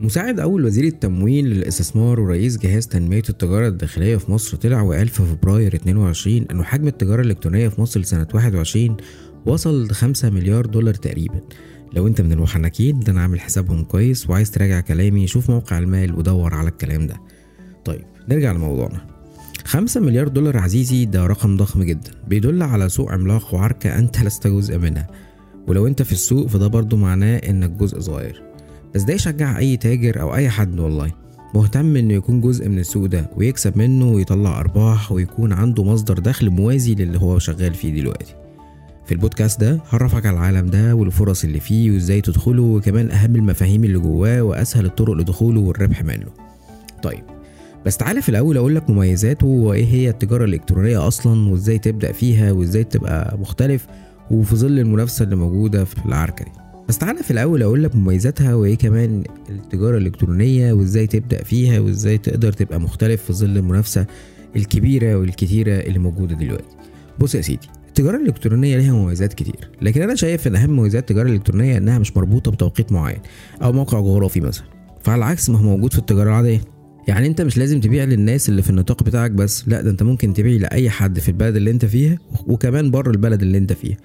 مساعد أول وزير التموين للاستثمار ورئيس جهاز تنمية التجارة الداخلية في مصر طلع وقال في فبراير 22 إنه حجم التجارة الإلكترونية في مصر لسنة 21 وصل 5 مليار دولار تقريبا. لو أنت من المحنكين ده أنا عامل حسابهم كويس وعايز تراجع كلامي شوف موقع المال ودور على الكلام ده. طيب نرجع لموضوعنا. 5 مليار دولار عزيزي ده رقم ضخم جدا. بيدل على سوق عملاق وعركة أنت لست جزء منها. ولو أنت في السوق فده برضو معناه إنك جزء صغير. بس ده يشجع أي تاجر أو أي حد والله. مهتم إنه يكون جزء من السوق ده ويكسب منه ويطلع أرباح ويكون عنده مصدر دخل موازي للي هو شغال فيه دلوقتي. في البودكاست ده هعرفك على العالم ده والفرص اللي فيه وإزاي تدخله وكمان أهم المفاهيم اللي جواه وأسهل الطرق لدخوله والربح منه. طيب بس تعالى في الأول أقول لك مميزاته وإيه هي التجارة الإلكترونية أصلا وإزاي تبدأ فيها وإزاي تبقى مختلف وفي ظل المنافسة اللي موجودة في العركة دي. بس تعالى في الأول أقول لك مميزاتها وإيه كمان التجارة الإلكترونية وإزاي تبدأ فيها وإزاي تقدر تبقى مختلف في ظل المنافسة الكبيرة والكتيرة اللي موجودة دلوقتي. بص يا سيدي التجارة الإلكترونية ليها مميزات كتير لكن أنا شايف إن أهم مميزات التجارة الإلكترونية إنها مش مربوطة بتوقيت معين أو موقع جغرافي مثلا. فعلى العكس ما هو موجود في التجارة العادية. يعني أنت مش لازم تبيع للناس اللي في النطاق بتاعك بس لا ده أنت ممكن تبيع لأي حد في البلد اللي أنت فيها وكمان بره البلد اللي أنت فيها.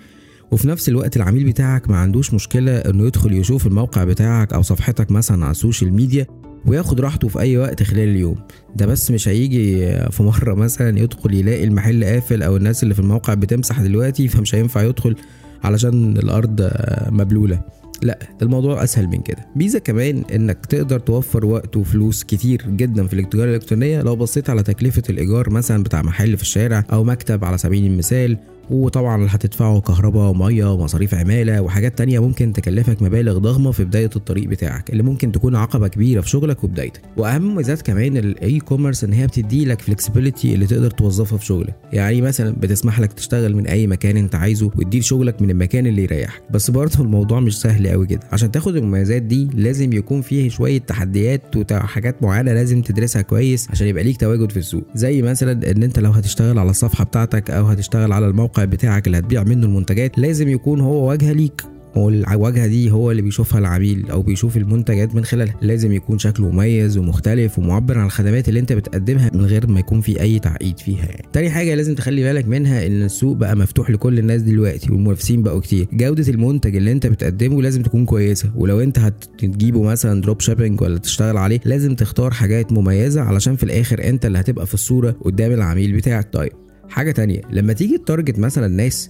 وفي نفس الوقت العميل بتاعك ما عندوش مشكلة إنه يدخل يشوف الموقع بتاعك أو صفحتك مثلا على ال social media وياخد راحته في أي وقت خلال اليوم. ده بس مش هيجي في مرة مثلا يدخل يلاقي المحل قافل أو الناس اللي في الموقع بتمسح دلوقتي فمش هينفع يدخل علشان الأرض مبلولة. لا الموضوع أسهل من كده. ميزة كمان إنك تقدر توفر وقت وفلوس كتير جدا في التجاره الإلكترونية لو بصيت على تكلفة الإيجار مثلا بتاع محل في الشارع أو مكتب على سبيل المثال وطبعا هتدفعه كهرباء ومية ومصاريف عمالة وحاجات تانية ممكن تكلفك مبالغ ضخمة في بداية الطريق بتاعك اللي ممكن تكون عقبة كبيرة في شغلك وبدايتك. وأهم ميزات كمان ال e-commerce إن هي بتدي لك flexibility اللي تقدر توظفها في شغلك. يعني مثلا بتسمح لك تشتغل من أي مكان أنت عايزه وتدير شغلك من المكان اللي يريحك. بس برضه الموضوع مش سهل قوي كده. عشان تاخد المميزات دي لازم يكون فيه شوية تحديات وحاجات معينة لازم تدرسها كويس عشان يبقى ليك تواجد في السوق. زي مثلا إن أنت لو هتشتغل على الصفحة بتاعتك أو هتشتغل على الموقع بتاعك اللي هتبيع منه المنتجات لازم يكون هو واجهة ليك. والواجهه دي هو اللي بيشوفها العميل أو بيشوف المنتجات من خلالها. لازم يكون شكله مميز ومختلف ومعبر عن الخدمات اللي أنت بتقدمها من غير ما يكون في أي تعقيد فيها يعني. تاني حاجة لازم تخلي بالك منها إن السوق بقى مفتوح لكل الناس دلوقتي والمنافسين بقوا كتير. جودة المنتج اللي أنت بتقدمه لازم تكون كويسة. ولو أنت هتجيبه مثلا drop shipping ولا تشتغل عليه لازم تختار حاجات مميزة علشان في الآخر أنت اللي هتبقى في الصورة قدام العميل بتاعك. طيب حاجة تانية. لما تيجي target مثلا ناس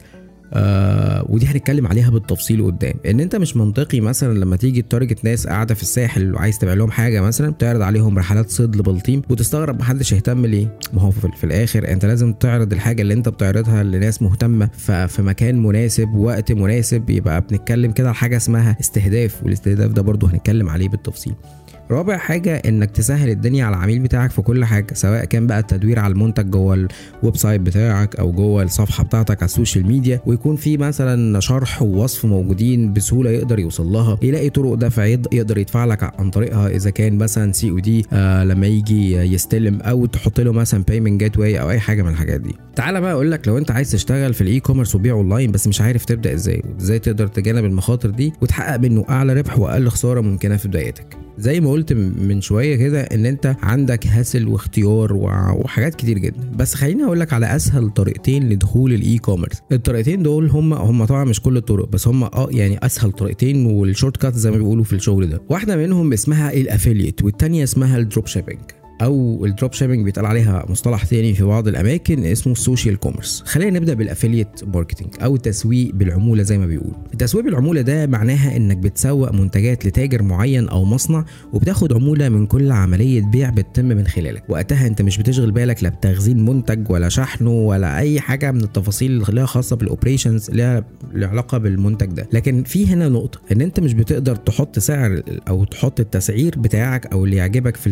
آه ودي هنتكلم عليها بالتفصيل قدام. إن أنت مش منطقي مثلا لما تيجي target ناس قاعدة في الساحل وعايز تبيع لهم حاجة مثلا تعرض عليهم رحلات صيد لبلطيم وتستغرب محدش يهتم ليه. ما هو في, الآخر أنت لازم تعرض الحاجة اللي أنت بتعرضها لناس مهتمة. في مكان مناسب وقت مناسب يبقى بنتكلم كده على حاجة اسمها استهداف. والاستهداف ده برضو هنتكلم عليه بالتفصيل. رابع حاجة إنك تسهل الدنيا على العميل بتاعك في كل حاجة سواء كان بقى التدوير على المنتج جوه ال website بتاعك أو جوه الصفحة بتاعتك على ال social media ويكون في مثلا شرح ووصف موجودين بسهولة يقدر يوصل لها. يلاقي طرق دفع يقدر يدفع لك عن طريقها إذا كان مثلا COD لما يجي يستلم أو تحط له مثلا payment gateway أو أي حاجة من الحاجات دي. تعالى بقى أقول لك لو أنت عايز تشتغل في ال e-commerce وبيع اونلاين بس مش عارف تبدأ إزاي إزاي تقدر تتجنب المخاطر دي وتحقق منه أعلى ربح وأقل خسارة ممكنة في بدايتك. زي ما قلت من شوية كده إن أنت عندك hassle واختيار وحاجات كتير جدا. بس خليني أقول لك على أسهل طريقتين لدخول ال e-commerce الطريقتين دول هم هم طبعا مش كل الطرق بس هم آه يعني أسهل طريقتين وال shortcut زي ما بيقولوا في الشغل ده. واحدة منهم اسمها ال affiliate والتانية اسمها ال drop shipping أو ال drop shipping بيتقال عليها مصطلح تاني في بعض الأماكن اسمه ال social commerce خلينا نبدأ بال affiliate marketing أو التسويق بالعمولة زي ما بيقولوا التسويق بالعمولة ده معناها إنك بتسوق منتجات لتاجر معين أو مصنع وبتاخد عمولة من كل عملية بيع بتتم من خلالك. وقتها أنت مش بتشغل بالك لا بتخزين منتج ولا شحنه ولا أي حاجة من التفاصيل اللي لها خاصه بال operations لها علاقة بالمنتج ده. لكن في هنا نقطة إن أنت مش بتقدر تحط سعر أو تحط التسعير بتاعك أو اللي يعجبك في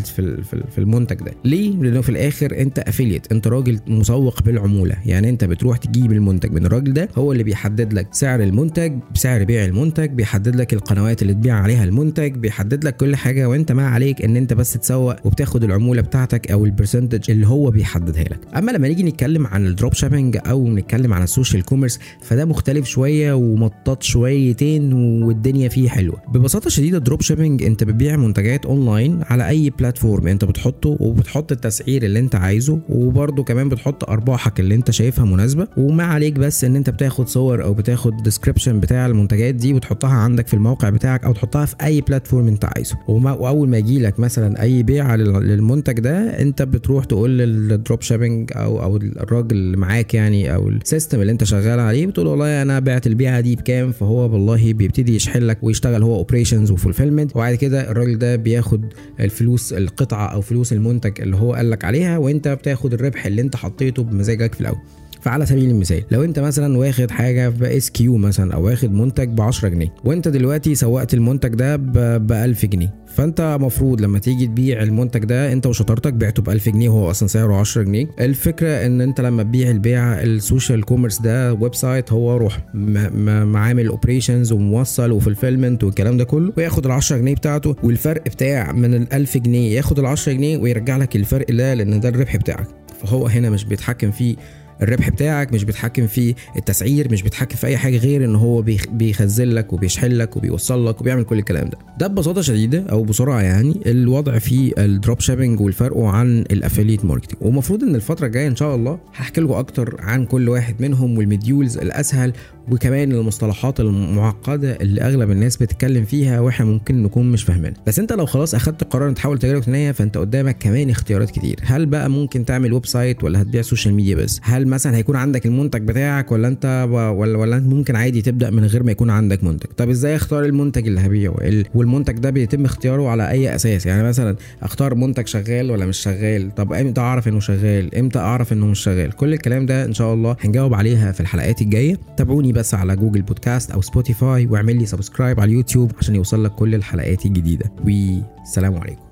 في المنتج المنتج ده. ليه؟ لأنه في الآخر أنت affiliate أنت راجل مسوق بالعمولة. يعني أنت بتروح تجيب المنتج من الراجل ده هو اللي بيحدد لك سعر المنتج بسعر بيع المنتج بيحدد لك القنوات اللي تبيع عليها المنتج بيحدد لك كل حاجة وأنت ما عليك إن أنت بس تسوق وبتاخد العمولة بتاعتك أو ال percentage اللي هو بيحددها لك. أما لما نيجي نتكلم عن ال drop shipping أو نتكلم عن ال social commerce فده مختلف شوية ومطاط شويتين والدنيا فيه حلوة. ببساطة شديدة ال drop shipping أنت بتبيع منتجات اونلاين على أي platform أنت بتحطه وبتحط التسعير اللي انت عايزه وبرده كمان بتحط أرباحك اللي انت شايفها مناسبة. وما عليك بس ان انت بتاخد صور أو بتاخد description بتاع المنتجات دي وتحطها عندك في الموقع بتاعك أو تحطها في أي platform انت عايزه. وأول ما يجي لك مثلا أي بيع للمنتج ده انت بتروح تقول لل drop shipping أو أو الراجل اللي معاك يعني أو ال system اللي انت شغال عليه بتقول والله أنا بعت البيعة دي بكام؟ فهو والله بيبتدي يشحن لك ويشتغل هو operations و fulfillment وبعد كده الراجل ده بياخد الفلوس القطعة أو فلوس المنتج اللي هو قال لك عليها وانت بتاخد الربح اللي انت حطيته بمزاجك في الأول. فعلى سبيل المثال لو انت مثلا واخد حاجة في SKU مثلا أو واخد منتج ب 10 جنيه وانت دلوقتي سوقت المنتج ده ب 1000 جنيه فانت مفروض لما تيجي تبيع المنتج ده انت وشطارتك بعته ب 1000 جنيه وهو أصلا سعره 10 جنيه. الفكرة إن انت لما تبيع البيع ال social commerce ده website هو روح معامل operations وموصل و fulfillment والكلام ده كله وياخد ال 10 جنيه بتاعته والفرق بتاع من ال 1000 جنيه ياخد ال 10 جنيه ويرجع لك الفرق ده لأن ده الربح بتاعك. فهو هنا مش بيتحكم فيه الربح بتاعك مش بيتحكم في التسعير مش بيتحكم في أي حاجة غير إن هو بيخزن لك وبيشحن لك وبيوصل لك وبيعمل كل الكلام ده. ده ببساطة شديدة أو بسرعة يعني الوضع في ال dropshipping والفرق عن ال affiliate marketing ومفروض إن الفترة الجاية إن شاء الله هحكي لكم أكتر عن كل واحد منهم وال modules الأسهل وكمان المصطلحات المعقدة اللي أغلب الناس بتتكلم فيها وإحنا ممكن نكون مش فاهمينها. بس أنت لو خلاص أخدت قرار تحول تجارة الكترونيه فأنت قدامك كمان اختيارات كتير. هل بقى ممكن تعمل website ولا هتبيع social media بس؟ هل مثلا هيكون عندك المنتج بتاعك ولا أنت ولا ولا أنت ممكن عادي تبدأ من غير ما يكون عندك منتج؟ طب إزاي أختار المنتج اللي هبيعه؟ والمنتج ده بيتم اختياره على أي أساس؟ يعني مثلا أختار منتج شغال ولا مش شغال؟ طب إمتى أعرف إنه شغال؟ إمتى أعرف إنه مش شغال؟ كل الكلام ده إن شاء الله هنجاوب عليها في الحلقات الجاية. تابعوني بس على Google Podcast أو Spotify واعمل لي subscribe على اليوتيوب عشان يوصل لك كل الحلقات الجديدة. والسلام عليكم.